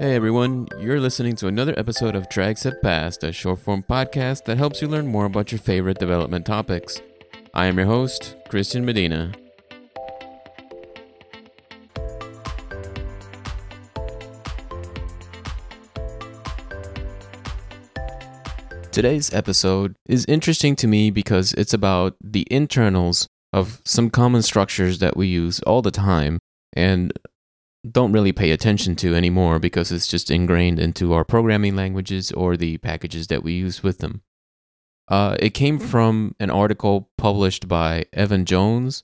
Hey everyone, you're listening to another episode of Drag Set Past, a short form podcast that helps you learn more about your favorite development topics. I am your host, Christian Medina. Today's episode is interesting to me because it's about the internals of some common structures that we use all the time and don't really pay attention to anymore because it's just ingrained into our programming languages or the packages that we use with them. Uh, it came from an article published by Evan Jones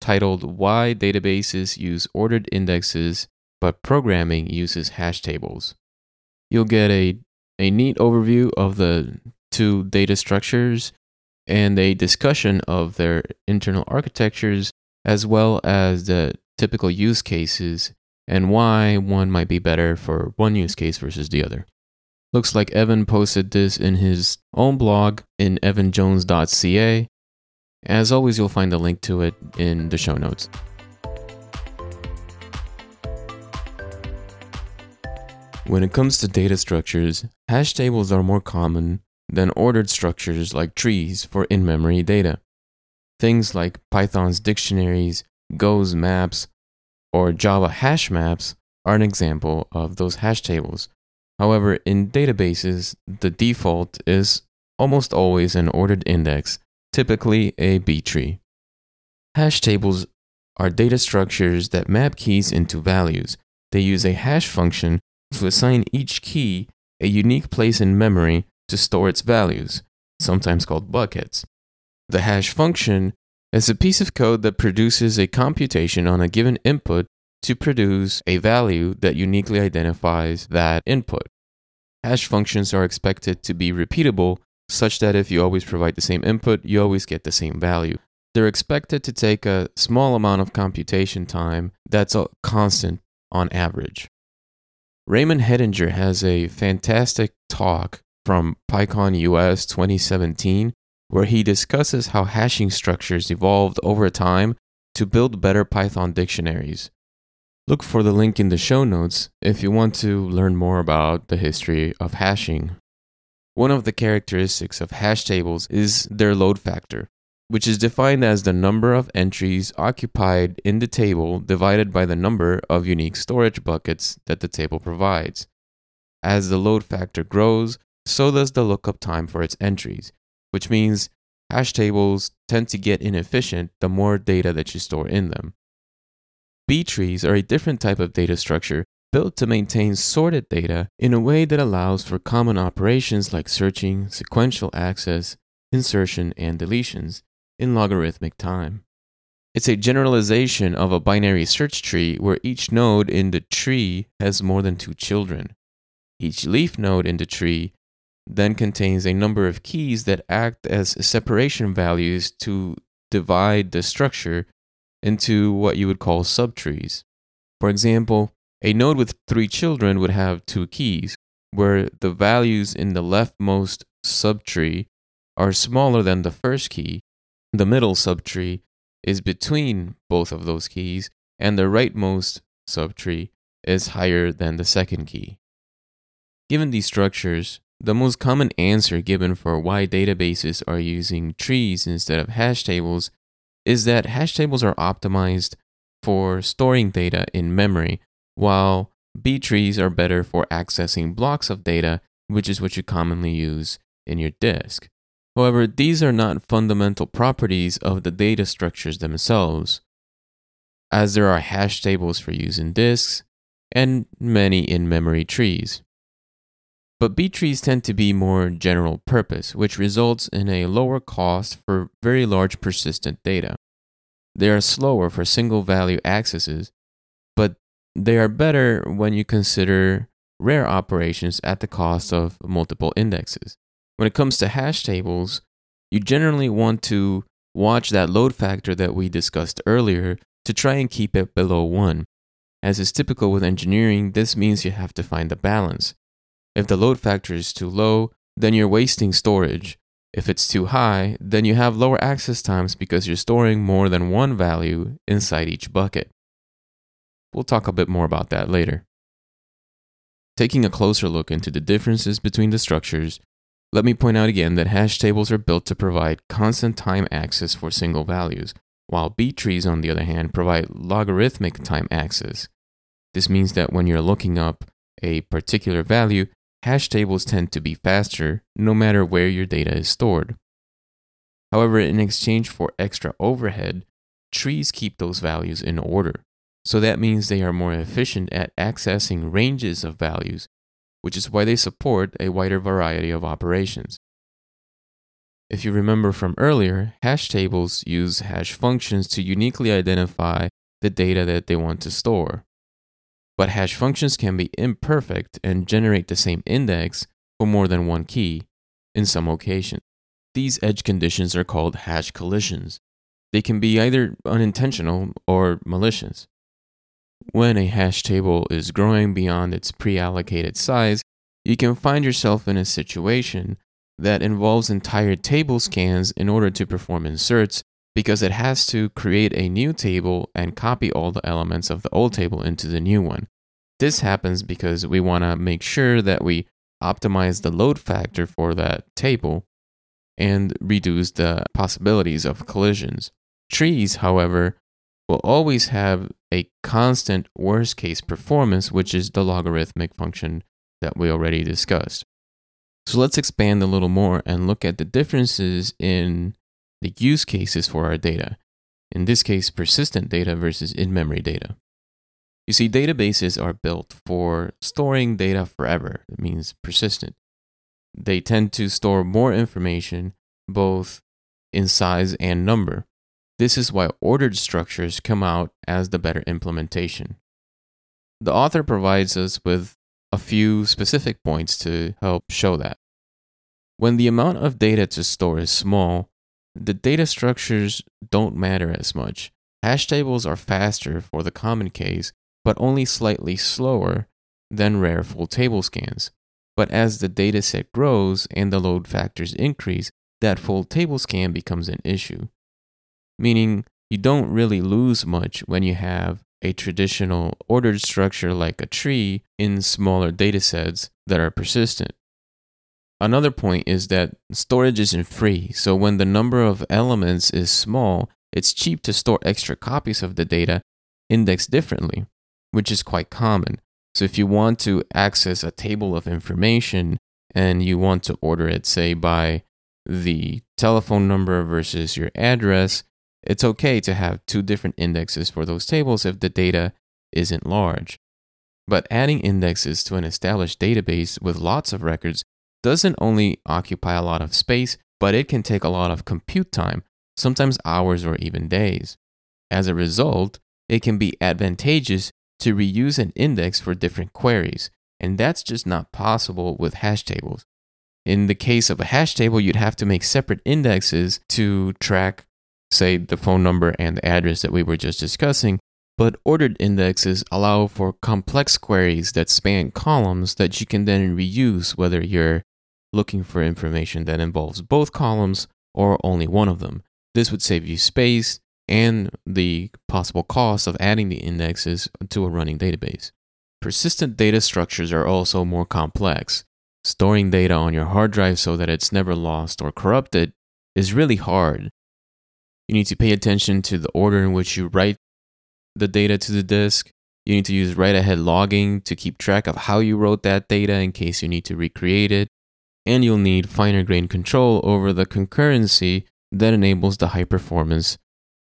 titled Why Databases Use Ordered Indexes but Programming Uses Hash Tables. You'll get a, a neat overview of the two data structures and a discussion of their internal architectures as well as the typical use cases and why one might be better for one use case versus the other. Looks like Evan posted this in his own blog in evanjones.ca. As always, you'll find a link to it in the show notes. When it comes to data structures, hash tables are more common than ordered structures like trees for in memory data. Things like Python's dictionaries, Go's maps, or Java hash maps are an example of those hash tables. However, in databases, the default is almost always an ordered index, typically a B tree. Hash tables are data structures that map keys into values. They use a hash function to assign each key a unique place in memory to store its values, sometimes called buckets. The hash function is a piece of code that produces a computation on a given input to produce a value that uniquely identifies that input. Hash functions are expected to be repeatable such that if you always provide the same input, you always get the same value. They're expected to take a small amount of computation time that's a constant on average. Raymond Hettinger has a fantastic talk from PyCon US 2017 where he discusses how hashing structures evolved over time to build better Python dictionaries. Look for the link in the show notes if you want to learn more about the history of hashing. One of the characteristics of hash tables is their load factor, which is defined as the number of entries occupied in the table divided by the number of unique storage buckets that the table provides. As the load factor grows, so does the lookup time for its entries, which means hash tables tend to get inefficient the more data that you store in them. B trees are a different type of data structure built to maintain sorted data in a way that allows for common operations like searching, sequential access, insertion, and deletions in logarithmic time. It's a generalization of a binary search tree where each node in the tree has more than two children. Each leaf node in the tree then contains a number of keys that act as separation values to divide the structure into what you would call subtrees. For example, a node with three children would have two keys, where the values in the leftmost subtree are smaller than the first key. The middle subtree is between both of those keys, and the rightmost subtree is higher than the second key. Given these structures, the most common answer given for why databases are using trees instead of hash tables is that hash tables are optimized for storing data in memory, while B trees are better for accessing blocks of data, which is what you commonly use in your disk. However, these are not fundamental properties of the data structures themselves, as there are hash tables for use in disks and many in memory trees. But B trees tend to be more general purpose, which results in a lower cost for very large persistent data. They are slower for single value accesses, but they are better when you consider rare operations at the cost of multiple indexes. When it comes to hash tables, you generally want to watch that load factor that we discussed earlier to try and keep it below 1. As is typical with engineering, this means you have to find the balance. If the load factor is too low, then you're wasting storage. If it's too high, then you have lower access times because you're storing more than one value inside each bucket. We'll talk a bit more about that later. Taking a closer look into the differences between the structures, let me point out again that hash tables are built to provide constant time access for single values, while B trees, on the other hand, provide logarithmic time access. This means that when you're looking up a particular value, hash tables tend to be faster no matter where your data is stored. However, in exchange for extra overhead, trees keep those values in order. So that means they are more efficient at accessing ranges of values, which is why they support a wider variety of operations. If you remember from earlier, hash tables use hash functions to uniquely identify the data that they want to store. But hash functions can be imperfect and generate the same index for more than one key in some occasions. These edge conditions are called hash collisions. They can be either unintentional or malicious. When a hash table is growing beyond its pre allocated size, you can find yourself in a situation that involves entire table scans in order to perform inserts because it has to create a new table and copy all the elements of the old table into the new one. This happens because we want to make sure that we optimize the load factor for that table and reduce the possibilities of collisions. Trees, however, will always have a constant worst case performance, which is the logarithmic function that we already discussed. So let's expand a little more and look at the differences in the use cases for our data. In this case, persistent data versus in memory data. You see, databases are built for storing data forever. It means persistent. They tend to store more information, both in size and number. This is why ordered structures come out as the better implementation. The author provides us with a few specific points to help show that. When the amount of data to store is small, the data structures don't matter as much. Hash tables are faster for the common case, but only slightly slower than rare full table scans. But as the dataset grows and the load factors increase, that full table scan becomes an issue. Meaning, you don't really lose much when you have a traditional ordered structure like a tree in smaller datasets that are persistent. Another point is that storage isn't free, so when the number of elements is small, it's cheap to store extra copies of the data indexed differently, which is quite common. So if you want to access a table of information and you want to order it, say, by the telephone number versus your address, it's okay to have two different indexes for those tables if the data isn't large. But adding indexes to an established database with lots of records doesn't only occupy a lot of space, but it can take a lot of compute time, sometimes hours or even days. As a result, it can be advantageous to reuse an index for different queries, and that's just not possible with hash tables. In the case of a hash table, you'd have to make separate indexes to track say the phone number and the address that we were just discussing, but ordered indexes allow for complex queries that span columns that you can then reuse whether you're looking for information that involves both columns or only one of them. This would save you space and the possible cost of adding the indexes to a running database. Persistent data structures are also more complex. Storing data on your hard drive so that it's never lost or corrupted is really hard you need to pay attention to the order in which you write the data to the disk. You need to use write ahead logging to keep track of how you wrote that data in case you need to recreate it. And you'll need finer grained control over the concurrency that enables the high performance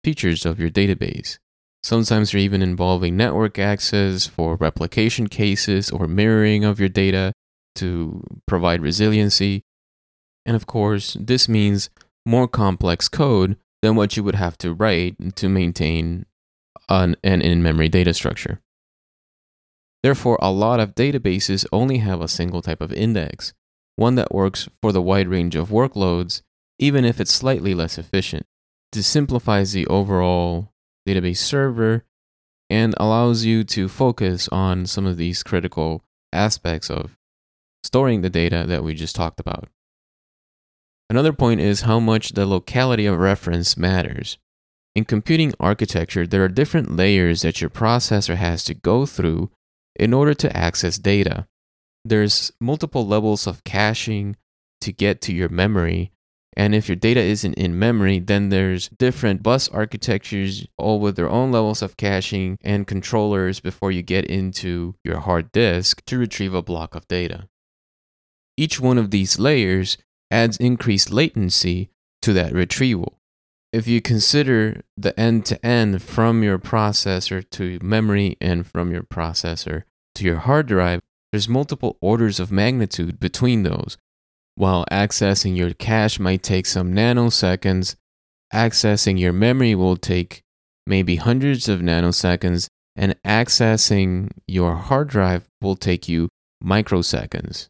features of your database. Sometimes you're even involving network access for replication cases or mirroring of your data to provide resiliency. And of course, this means more complex code than what you would have to write to maintain an, an in memory data structure. Therefore, a lot of databases only have a single type of index, one that works for the wide range of workloads, even if it's slightly less efficient. This simplifies the overall database server and allows you to focus on some of these critical aspects of storing the data that we just talked about. Another point is how much the locality of reference matters. In computing architecture, there are different layers that your processor has to go through in order to access data. There's multiple levels of caching to get to your memory. And if your data isn't in memory, then there's different bus architectures, all with their own levels of caching and controllers before you get into your hard disk to retrieve a block of data. Each one of these layers adds increased latency to that retrieval. If you consider the end to end from your processor to memory and from your processor to your hard drive, there's multiple orders of magnitude between those. While accessing your cache might take some nanoseconds, accessing your memory will take maybe hundreds of nanoseconds, and accessing your hard drive will take you microseconds.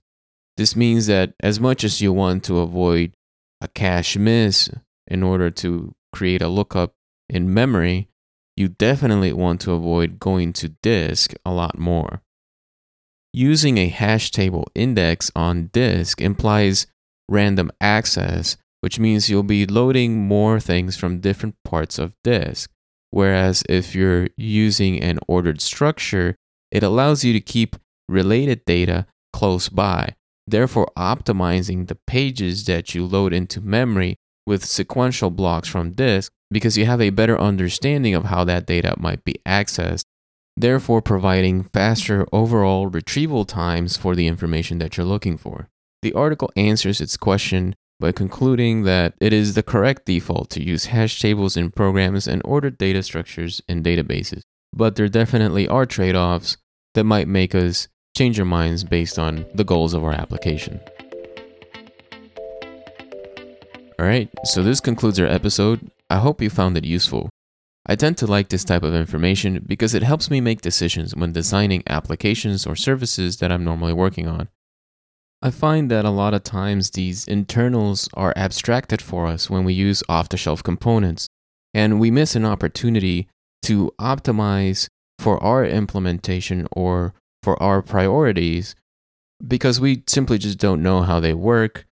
This means that as much as you want to avoid a cache miss in order to create a lookup in memory, you definitely want to avoid going to disk a lot more. Using a hash table index on disk implies random access, which means you'll be loading more things from different parts of disk. Whereas if you're using an ordered structure, it allows you to keep related data close by, therefore optimizing the pages that you load into memory with sequential blocks from disk because you have a better understanding of how that data might be accessed therefore providing faster overall retrieval times for the information that you're looking for. The article answers its question by concluding that it is the correct default to use hash tables in programs and ordered data structures in databases. But there definitely are trade offs that might make us change our minds based on the goals of our application. Alright, so this concludes our episode. I hope you found it useful. I tend to like this type of information because it helps me make decisions when designing applications or services that I'm normally working on. I find that a lot of times these internals are abstracted for us when we use off the shelf components, and we miss an opportunity to optimize for our implementation or for our priorities because we simply just don't know how they work.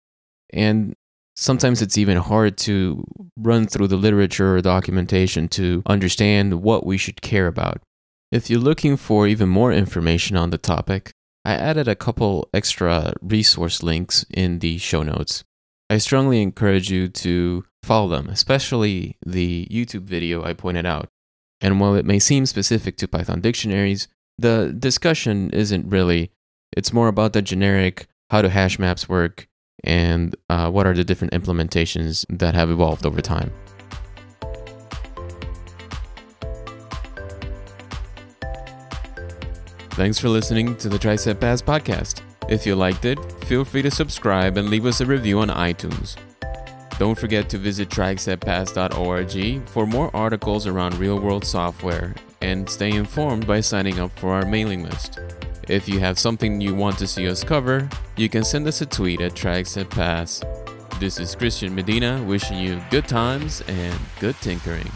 And sometimes it's even hard to run through the literature or documentation to understand what we should care about. If you're looking for even more information on the topic, I added a couple extra resource links in the show notes. I strongly encourage you to follow them, especially the YouTube video I pointed out. And while it may seem specific to Python dictionaries, the discussion isn't really. It's more about the generic how do hash maps work and uh, what are the different implementations that have evolved over time. Thanks for listening to the Tricep Pass podcast. If you liked it, feel free to subscribe and leave us a review on iTunes. Don't forget to visit triceppass.org for more articles around real world software and stay informed by signing up for our mailing list. If you have something you want to see us cover, you can send us a tweet at TricepPass. This is Christian Medina wishing you good times and good tinkering.